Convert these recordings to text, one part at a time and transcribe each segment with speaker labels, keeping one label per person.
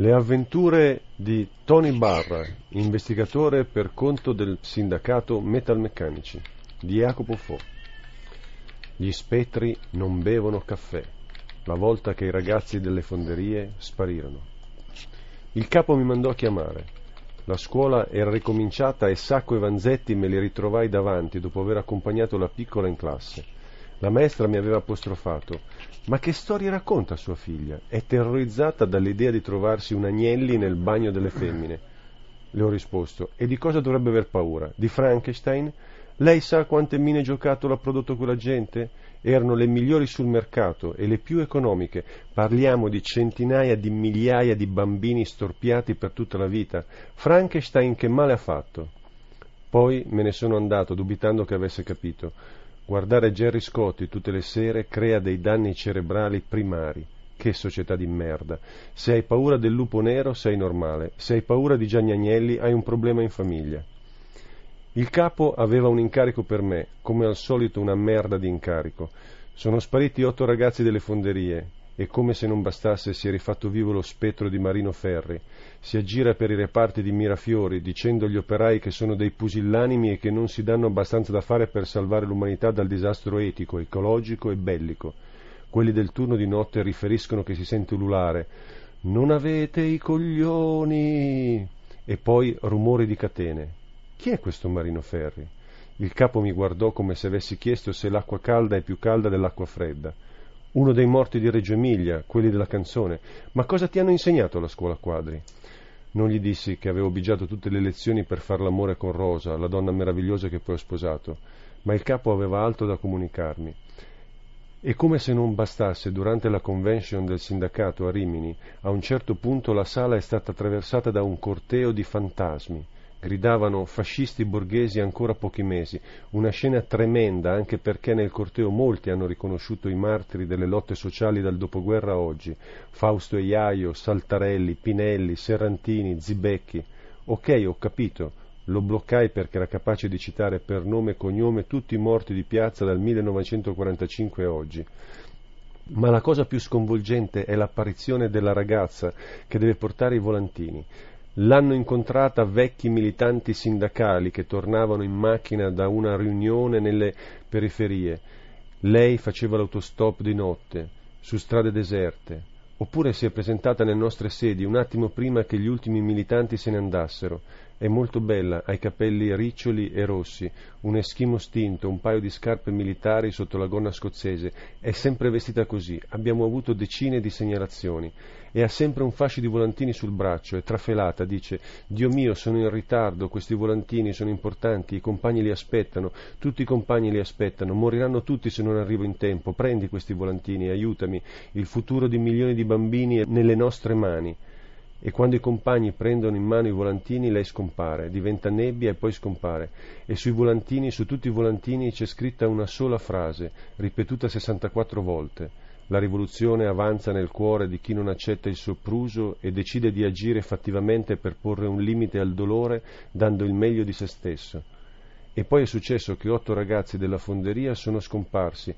Speaker 1: Le avventure di Tony Barra, investigatore per conto del sindacato Metalmeccanici, di Jacopo Fo. Gli spettri non bevono caffè, la volta che i ragazzi delle fonderie sparirono. Il capo mi mandò a chiamare. La scuola era ricominciata e Sacco e Vanzetti me li ritrovai davanti dopo aver accompagnato la piccola in classe. La maestra mi aveva apostrofato. Ma che storia racconta sua figlia? È terrorizzata dall'idea di trovarsi un Agnelli nel bagno delle femmine. Le ho risposto. E di cosa dovrebbe aver paura? Di Frankenstein? Lei sa quante mine giocattolo ha prodotto quella gente? Erano le migliori sul mercato e le più economiche. Parliamo di centinaia di migliaia di bambini storpiati per tutta la vita. Frankenstein che male ha fatto? Poi me ne sono andato, dubitando che avesse capito. Guardare Gerry Scotti tutte le sere crea dei danni cerebrali primari. Che società di merda. Se hai paura del lupo nero sei normale, se hai paura di Gianni Agnelli hai un problema in famiglia. Il capo aveva un incarico per me, come al solito una merda di incarico. Sono spariti otto ragazzi delle fonderie, e come se non bastasse si è rifatto vivo lo spettro di Marino Ferri. Si aggira per i reparti di Mirafiori dicendo agli operai che sono dei pusillanimi e che non si danno abbastanza da fare per salvare l'umanità dal disastro etico, ecologico e bellico. Quelli del turno di notte riferiscono che si sente ululare Non avete i coglioni! E poi rumori di catene. Chi è questo Marino Ferri? Il capo mi guardò come se avessi chiesto se l'acqua calda è più calda dell'acqua fredda uno dei morti di Reggio Emilia, quelli della canzone. Ma cosa ti hanno insegnato alla scuola quadri? Non gli dissi che avevo bigiato tutte le lezioni per far l'amore con Rosa, la donna meravigliosa che poi ho sposato, ma il capo aveva altro da comunicarmi. E come se non bastasse, durante la convention del sindacato a Rimini, a un certo punto la sala è stata attraversata da un corteo di fantasmi gridavano fascisti borghesi ancora pochi mesi, una scena tremenda anche perché nel corteo molti hanno riconosciuto i martiri delle lotte sociali dal dopoguerra a oggi, Fausto e Iaio, Saltarelli, Pinelli, Serrantini, Zibecchi. Ok, ho capito, lo bloccai perché era capace di citare per nome e cognome tutti i morti di piazza dal 1945 a oggi. Ma la cosa più sconvolgente è l'apparizione della ragazza che deve portare i volantini. L'hanno incontrata vecchi militanti sindacali che tornavano in macchina da una riunione nelle periferie. Lei faceva l'autostop di notte, su strade deserte, oppure si è presentata nelle nostre sedi un attimo prima che gli ultimi militanti se ne andassero è molto bella, ha i capelli riccioli e rossi, un eschimo stinto, un paio di scarpe militari sotto la gonna scozzese. È sempre vestita così. Abbiamo avuto decine di segnalazioni. E ha sempre un fascio di volantini sul braccio, è trafelata, dice Dio mio, sono in ritardo, questi volantini sono importanti, i compagni li aspettano, tutti i compagni li aspettano, moriranno tutti se non arrivo in tempo. Prendi questi volantini, aiutami. Il futuro di milioni di bambini è nelle nostre mani e quando i compagni prendono in mano i volantini lei scompare, diventa nebbia e poi scompare, e sui volantini, su tutti i volantini c'è scritta una sola frase, ripetuta 64 volte. La rivoluzione avanza nel cuore di chi non accetta il sopruso e decide di agire fattivamente per porre un limite al dolore dando il meglio di se stesso. E poi è successo che otto ragazzi della fonderia sono scomparsi,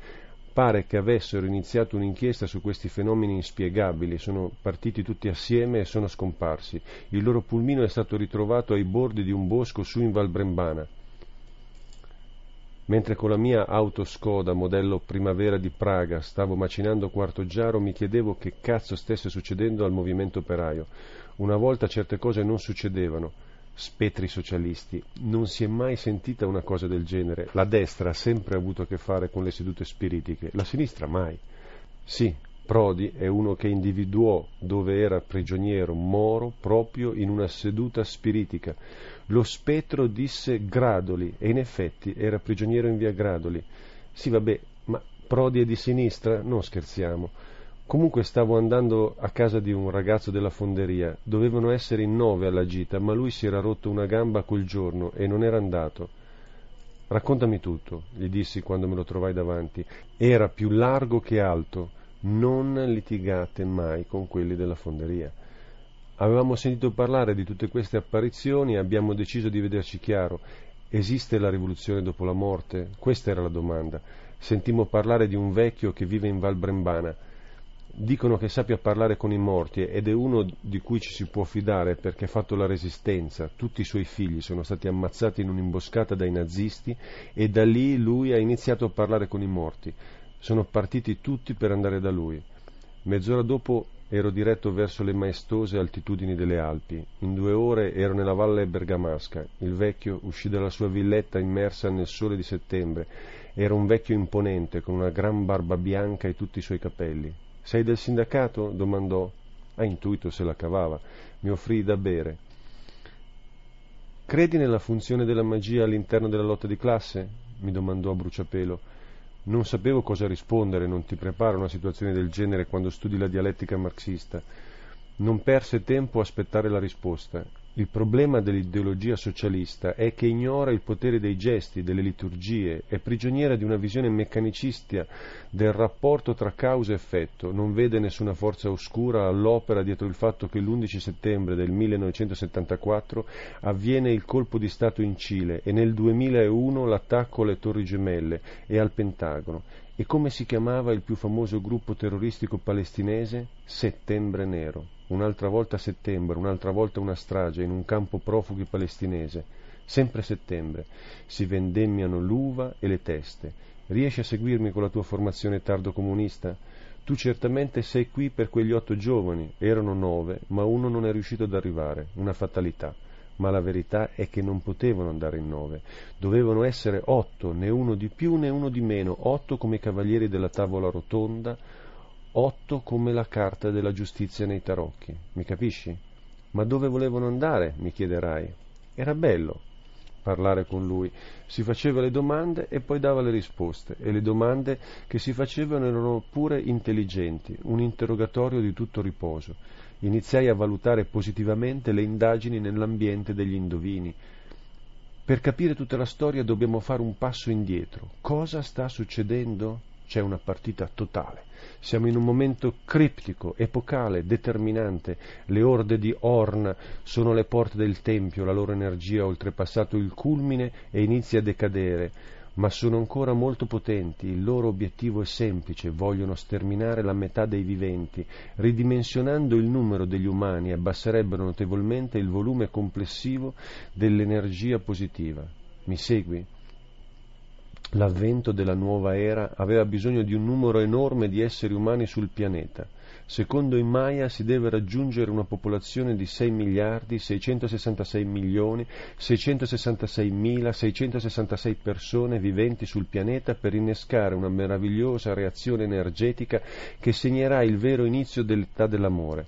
Speaker 1: pare che avessero iniziato un'inchiesta su questi fenomeni inspiegabili, sono partiti tutti assieme e sono scomparsi. Il loro pulmino è stato ritrovato ai bordi di un bosco su in Val Brembana. Mentre con la mia auto Skoda modello Primavera di Praga stavo macinando quarto giaro, mi chiedevo che cazzo stesse succedendo al movimento operaio. Una volta certe cose non succedevano spettri socialisti. Non si è mai sentita una cosa del genere. La destra ha sempre avuto a che fare con le sedute spiritiche, la sinistra mai. Sì, Prodi è uno che individuò dove era prigioniero Moro proprio in una seduta spiritica. Lo spettro disse Gradoli e in effetti era prigioniero in via Gradoli. Sì, vabbè, ma Prodi è di sinistra? Non scherziamo. Comunque stavo andando a casa di un ragazzo della fonderia, dovevano essere in nove alla gita, ma lui si era rotto una gamba quel giorno e non era andato. Raccontami tutto, gli dissi quando me lo trovai davanti. Era più largo che alto. Non litigate mai con quelli della fonderia. Avevamo sentito parlare di tutte queste apparizioni e abbiamo deciso di vederci chiaro. Esiste la rivoluzione dopo la morte? Questa era la domanda. Sentimmo parlare di un vecchio che vive in Val Brembana Dicono che sappia parlare con i morti ed è uno di cui ci si può fidare perché ha fatto la resistenza. Tutti i suoi figli sono stati ammazzati in un'imboscata dai nazisti e da lì lui ha iniziato a parlare con i morti. Sono partiti tutti per andare da lui. Mezz'ora dopo ero diretto verso le maestose altitudini delle Alpi. In due ore ero nella valle bergamasca. Il vecchio uscì dalla sua villetta immersa nel sole di settembre. Era un vecchio imponente, con una gran barba bianca e tutti i suoi capelli. Sei del sindacato? domandò. A intuito se la cavava. Mi offrì da bere. Credi nella funzione della magia all'interno della lotta di classe? mi domandò a bruciapelo. Non sapevo cosa rispondere, non ti prepara una situazione del genere quando studi la dialettica marxista. Non perse tempo a aspettare la risposta. Il problema dell'ideologia socialista è che ignora il potere dei gesti, delle liturgie, è prigioniera di una visione meccanicista del rapporto tra causa e effetto, non vede nessuna forza oscura all'opera dietro il fatto che l'11 settembre del 1974 avviene il colpo di Stato in Cile e nel 2001 l'attacco alle Torri Gemelle e al Pentagono. E come si chiamava il più famoso gruppo terroristico palestinese? Settembre Nero un'altra volta settembre, un'altra volta una strage in un campo profughi palestinese, sempre settembre, si vendemmiano l'uva e le teste. Riesci a seguirmi con la tua formazione tardo comunista? Tu certamente sei qui per quegli otto giovani, erano nove, ma uno non è riuscito ad arrivare, una fatalità. Ma la verità è che non potevano andare in nove, dovevano essere otto, né uno di più né uno di meno, otto come i cavalieri della tavola rotonda, otto come la carta della giustizia nei tarocchi, mi capisci? Ma dove volevano andare, mi chiederai? Era bello parlare con lui, si faceva le domande e poi dava le risposte, e le domande che si facevano erano pure intelligenti, un interrogatorio di tutto riposo. Iniziai a valutare positivamente le indagini nell'ambiente degli indovini. Per capire tutta la storia dobbiamo fare un passo indietro. Cosa sta succedendo? C'è una partita totale siamo in un momento criptico, epocale, determinante. Le orde di Orn sono le porte del Tempio, la loro energia ha oltrepassato il culmine e inizia a decadere, ma sono ancora molto potenti, il loro obiettivo è semplice, vogliono sterminare la metà dei viventi, ridimensionando il numero degli umani abbasserebbero notevolmente il volume complessivo dell'energia positiva. Mi segui? L'avvento della nuova era aveva bisogno di un numero enorme di esseri umani sul pianeta. Secondo i Maya si deve raggiungere una popolazione di 6 miliardi 666 milioni 666 mila 666 persone viventi sul pianeta per innescare una meravigliosa reazione energetica che segnerà il vero inizio dell'età dell'amore.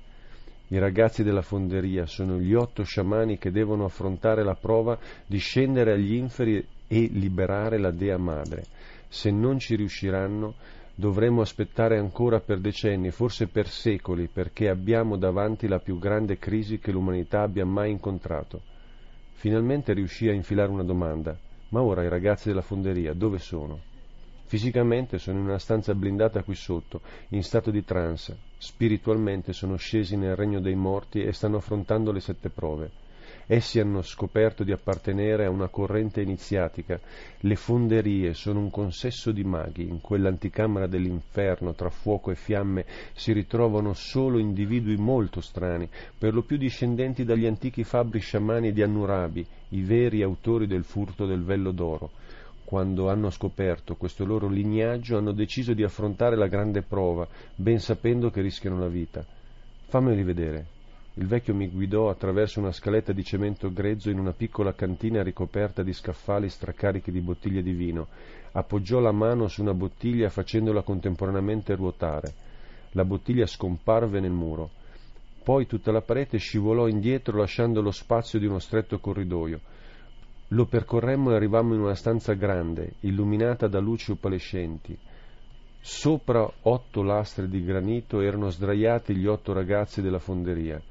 Speaker 1: I ragazzi della fonderia sono gli otto sciamani che devono affrontare la prova di scendere agli inferi e liberare la Dea Madre. Se non ci riusciranno, dovremo aspettare ancora per decenni, forse per secoli, perché abbiamo davanti la più grande crisi che l'umanità abbia mai incontrato. Finalmente riuscì a infilare una domanda. Ma ora i ragazzi della fonderia dove sono? Fisicamente sono in una stanza blindata qui sotto, in stato di trance. Spiritualmente sono scesi nel regno dei morti e stanno affrontando le sette prove. Essi hanno scoperto di appartenere a una corrente iniziatica. Le fonderie sono un consesso di maghi. In quell'anticamera dell'inferno, tra fuoco e fiamme, si ritrovano solo individui molto strani, per lo più discendenti dagli antichi fabbri sciamani di Annurabi, i veri autori del furto del vello d'oro. Quando hanno scoperto questo loro lignaggio, hanno deciso di affrontare la grande prova, ben sapendo che rischiano la vita. Fammeli vedere. Il vecchio mi guidò attraverso una scaletta di cemento grezzo in una piccola cantina ricoperta di scaffali stracarichi di bottiglie di vino. Appoggiò la mano su una bottiglia facendola contemporaneamente ruotare. La bottiglia scomparve nel muro. Poi tutta la parete scivolò indietro lasciando lo spazio di uno stretto corridoio. Lo percorremmo e arrivammo in una stanza grande, illuminata da luci opalescenti. Sopra otto lastre di granito erano sdraiati gli otto ragazzi della fonderia.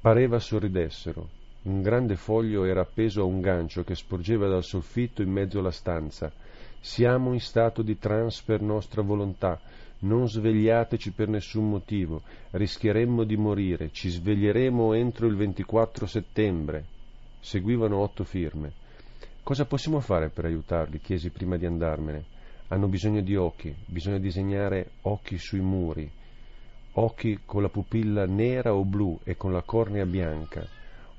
Speaker 1: Pareva sorridessero. Un grande foglio era appeso a un gancio che sporgeva dal soffitto in mezzo alla stanza. Siamo in stato di trance per nostra volontà. Non svegliateci per nessun motivo. Rischieremmo di morire. Ci sveglieremo entro il 24 settembre. Seguivano otto firme. Cosa possiamo fare per aiutarli? chiesi prima di andarmene. Hanno bisogno di occhi, bisogna disegnare occhi sui muri. Occhi con la pupilla nera o blu e con la cornea bianca,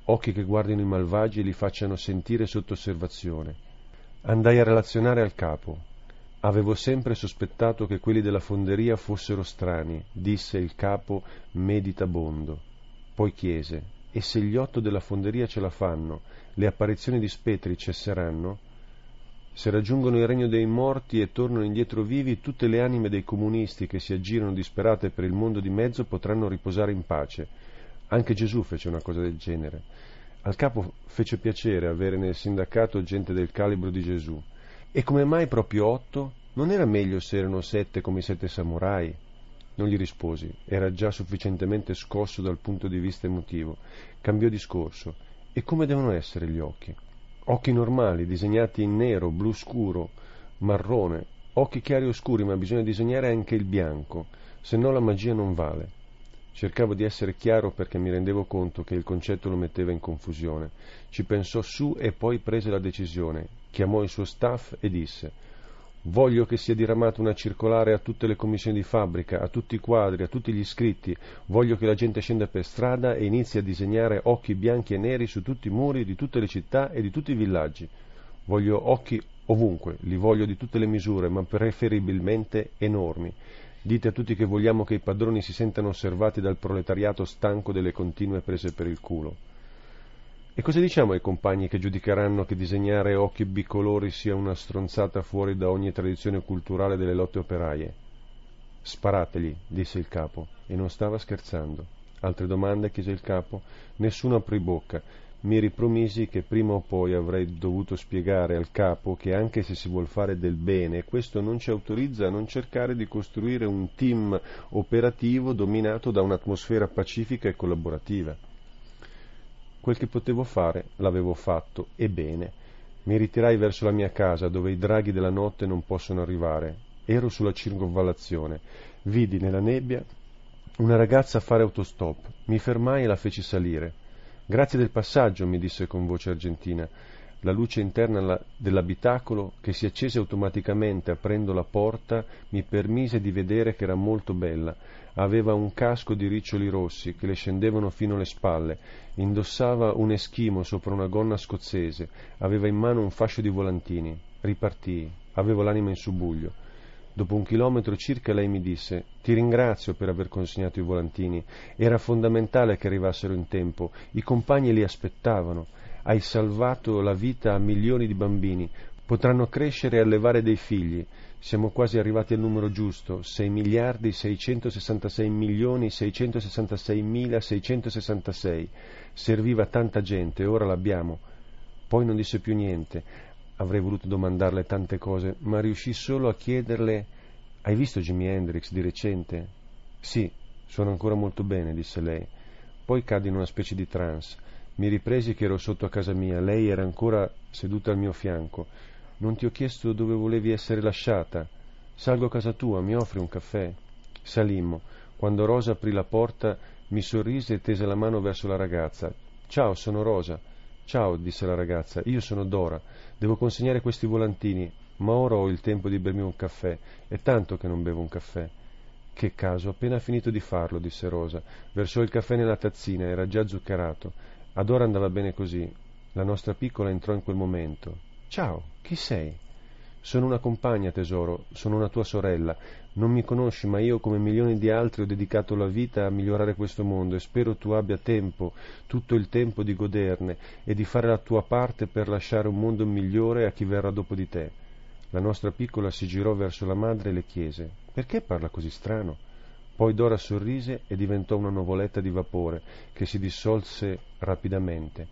Speaker 1: occhi che guardino i malvagi e li facciano sentire sotto osservazione. Andai a relazionare al capo. Avevo sempre sospettato che quelli della fonderia fossero strani, disse il capo meditabondo. Poi chiese, e se gli otto della fonderia ce la fanno, le apparizioni di spettri cesseranno? Se raggiungono il regno dei morti e tornano indietro vivi, tutte le anime dei comunisti che si aggirano disperate per il mondo di mezzo potranno riposare in pace. Anche Gesù fece una cosa del genere. Al capo fece piacere avere nel sindacato gente del calibro di Gesù. E come mai proprio otto? Non era meglio se erano sette come i sette samurai? Non gli risposi, era già sufficientemente scosso dal punto di vista emotivo. Cambiò discorso. E come devono essere gli occhi? Occhi normali, disegnati in nero, blu scuro, marrone, occhi chiari o scuri, ma bisogna disegnare anche il bianco, se no la magia non vale. Cercavo di essere chiaro perché mi rendevo conto che il concetto lo metteva in confusione. Ci pensò su e poi prese la decisione. Chiamò il suo staff e disse Voglio che sia diramata una circolare a tutte le commissioni di fabbrica, a tutti i quadri, a tutti gli iscritti. Voglio che la gente scenda per strada e inizi a disegnare occhi bianchi e neri su tutti i muri di tutte le città e di tutti i villaggi. Voglio occhi ovunque, li voglio di tutte le misure, ma preferibilmente enormi. Dite a tutti che vogliamo che i padroni si sentano osservati dal proletariato stanco delle continue prese per il culo. E cosa diciamo ai compagni che giudicheranno che disegnare occhi bicolori sia una stronzata fuori da ogni tradizione culturale delle lotte operaie? Sparategli, disse il capo, e non stava scherzando. Altre domande chiese il capo. Nessuno aprì bocca. Mi ripromisi che prima o poi avrei dovuto spiegare al capo che anche se si vuol fare del bene, questo non ci autorizza a non cercare di costruire un team operativo dominato da un'atmosfera pacifica e collaborativa. Quel che potevo fare l'avevo fatto, e bene. Mi ritirai verso la mia casa, dove i draghi della notte non possono arrivare. Ero sulla circonvallazione. Vidi nella nebbia una ragazza fare autostop. Mi fermai e la feci salire. Grazie del passaggio, mi disse con voce argentina. La luce interna dell'abitacolo, che si accese automaticamente aprendo la porta, mi permise di vedere che era molto bella. Aveva un casco di riccioli rossi che le scendevano fino alle spalle, indossava un eschimo sopra una gonna scozzese, aveva in mano un fascio di volantini. Ripartii, avevo l'anima in subbuglio. Dopo un chilometro circa lei mi disse Ti ringrazio per aver consegnato i volantini. Era fondamentale che arrivassero in tempo. I compagni li aspettavano hai salvato la vita a milioni di bambini, potranno crescere e allevare dei figli. Siamo quasi arrivati al numero giusto, 6 miliardi 666 milioni 666 mila 666. Serviva tanta gente, ora l'abbiamo. Poi non disse più niente. Avrei voluto domandarle tante cose, ma riuscì solo a chiederle Hai visto Jimi Hendrix di recente? Sì, suona ancora molto bene, disse lei. Poi cadde in una specie di trance. Mi ripresi che ero sotto a casa mia, lei era ancora seduta al mio fianco. Non ti ho chiesto dove volevi essere lasciata. Salgo a casa tua, mi offri un caffè? Salimmo. Quando Rosa aprì la porta, mi sorrise e tese la mano verso la ragazza. Ciao, sono Rosa. Ciao, disse la ragazza, io sono Dora. Devo consegnare questi volantini, ma ora ho il tempo di bermi un caffè. È tanto che non bevo un caffè. Che caso, appena finito di farlo, disse Rosa. Versò il caffè nella tazzina, era già zuccherato. Ad ora andava bene così. La nostra piccola entrò in quel momento. Ciao, chi sei? Sono una compagna, tesoro, sono una tua sorella. Non mi conosci, ma io, come milioni di altri, ho dedicato la vita a migliorare questo mondo e spero tu abbia tempo, tutto il tempo di goderne e di fare la tua parte per lasciare un mondo migliore a chi verrà dopo di te. La nostra piccola si girò verso la madre e le chiese Perché parla così strano? Poi Dora sorrise e diventò una nuvoletta di vapore che si dissolse rapidamente.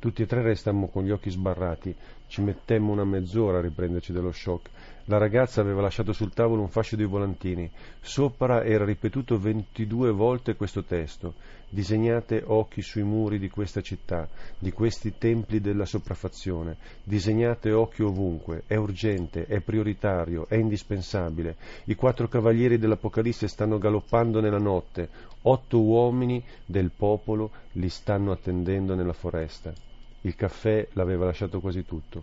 Speaker 1: Tutti e tre restammo con gli occhi sbarrati. Ci mettemmo una mezz'ora a riprenderci dallo shock. La ragazza aveva lasciato sul tavolo un fascio di volantini. Sopra era ripetuto ventidue volte questo testo. Disegnate occhi sui muri di questa città, di questi templi della sopraffazione. Disegnate occhi ovunque. È urgente, è prioritario, è indispensabile. I quattro cavalieri dell'Apocalisse stanno galoppando nella notte. Otto uomini del popolo li stanno attendendo nella foresta. Il caffè l'aveva lasciato quasi tutto.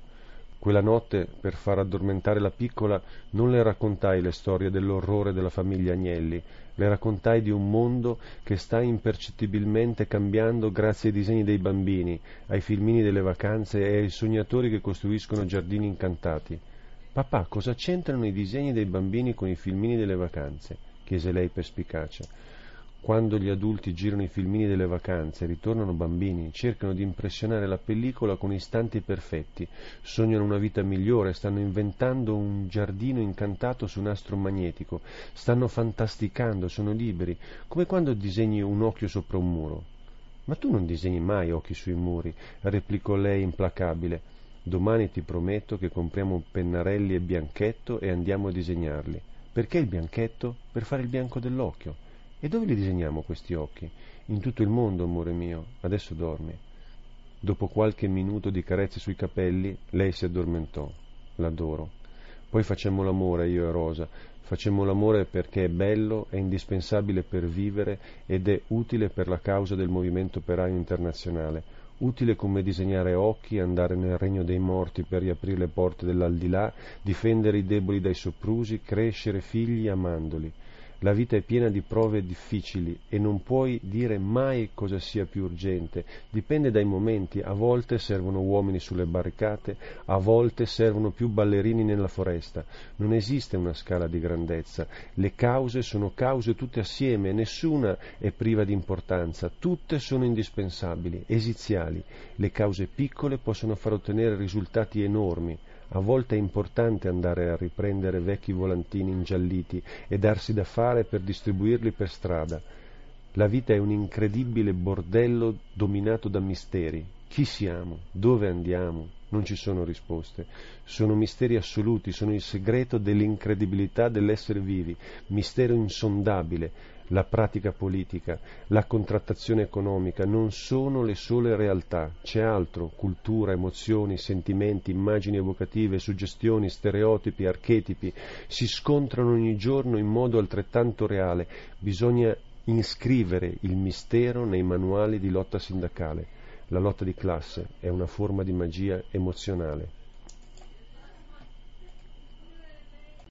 Speaker 1: Quella notte, per far addormentare la piccola, non le raccontai le storie dell'orrore della famiglia Agnelli, le raccontai di un mondo che sta impercettibilmente cambiando grazie ai disegni dei bambini, ai filmini delle vacanze e ai sognatori che costruiscono giardini incantati. Papà, cosa c'entrano i disegni dei bambini con i filmini delle vacanze? chiese lei perspicace. Quando gli adulti girano i filmini delle vacanze, ritornano bambini, cercano di impressionare la pellicola con istanti perfetti, sognano una vita migliore, stanno inventando un giardino incantato su un astro magnetico, stanno fantasticando, sono liberi, come quando disegni un occhio sopra un muro. Ma tu non disegni mai occhi sui muri, replicò lei implacabile. Domani ti prometto che compriamo pennarelli e bianchetto e andiamo a disegnarli. Perché il bianchetto? Per fare il bianco dell'occhio. E dove li disegniamo questi occhi? In tutto il mondo, amore mio, adesso dormi. Dopo qualche minuto di carezze sui capelli, lei si addormentò. L'adoro. Poi facemmo l'amore, io e Rosa. Facemmo l'amore perché è bello, è indispensabile per vivere ed è utile per la causa del movimento operaio internazionale. Utile come disegnare occhi, andare nel regno dei morti per riaprire le porte dell'aldilà, difendere i deboli dai soprusi, crescere figli amandoli. La vita è piena di prove difficili e non puoi dire mai cosa sia più urgente. Dipende dai momenti. A volte servono uomini sulle barricate, a volte servono più ballerini nella foresta. Non esiste una scala di grandezza. Le cause sono cause tutte assieme, nessuna è priva di importanza. Tutte sono indispensabili, esiziali. Le cause piccole possono far ottenere risultati enormi. A volte è importante andare a riprendere vecchi volantini ingialliti e darsi da fare per distribuirli per strada. La vita è un incredibile bordello dominato da misteri. Chi siamo? Dove andiamo? Non ci sono risposte. Sono misteri assoluti, sono il segreto dell'incredibilità dell'essere vivi, mistero insondabile, la pratica politica, la contrattazione economica non sono le sole realtà, c'è altro, cultura, emozioni, sentimenti, immagini evocative, suggestioni, stereotipi, archetipi, si scontrano ogni giorno in modo altrettanto reale, bisogna iscrivere il mistero nei manuali di lotta sindacale. La lotta di classe è una forma di magia emozionale.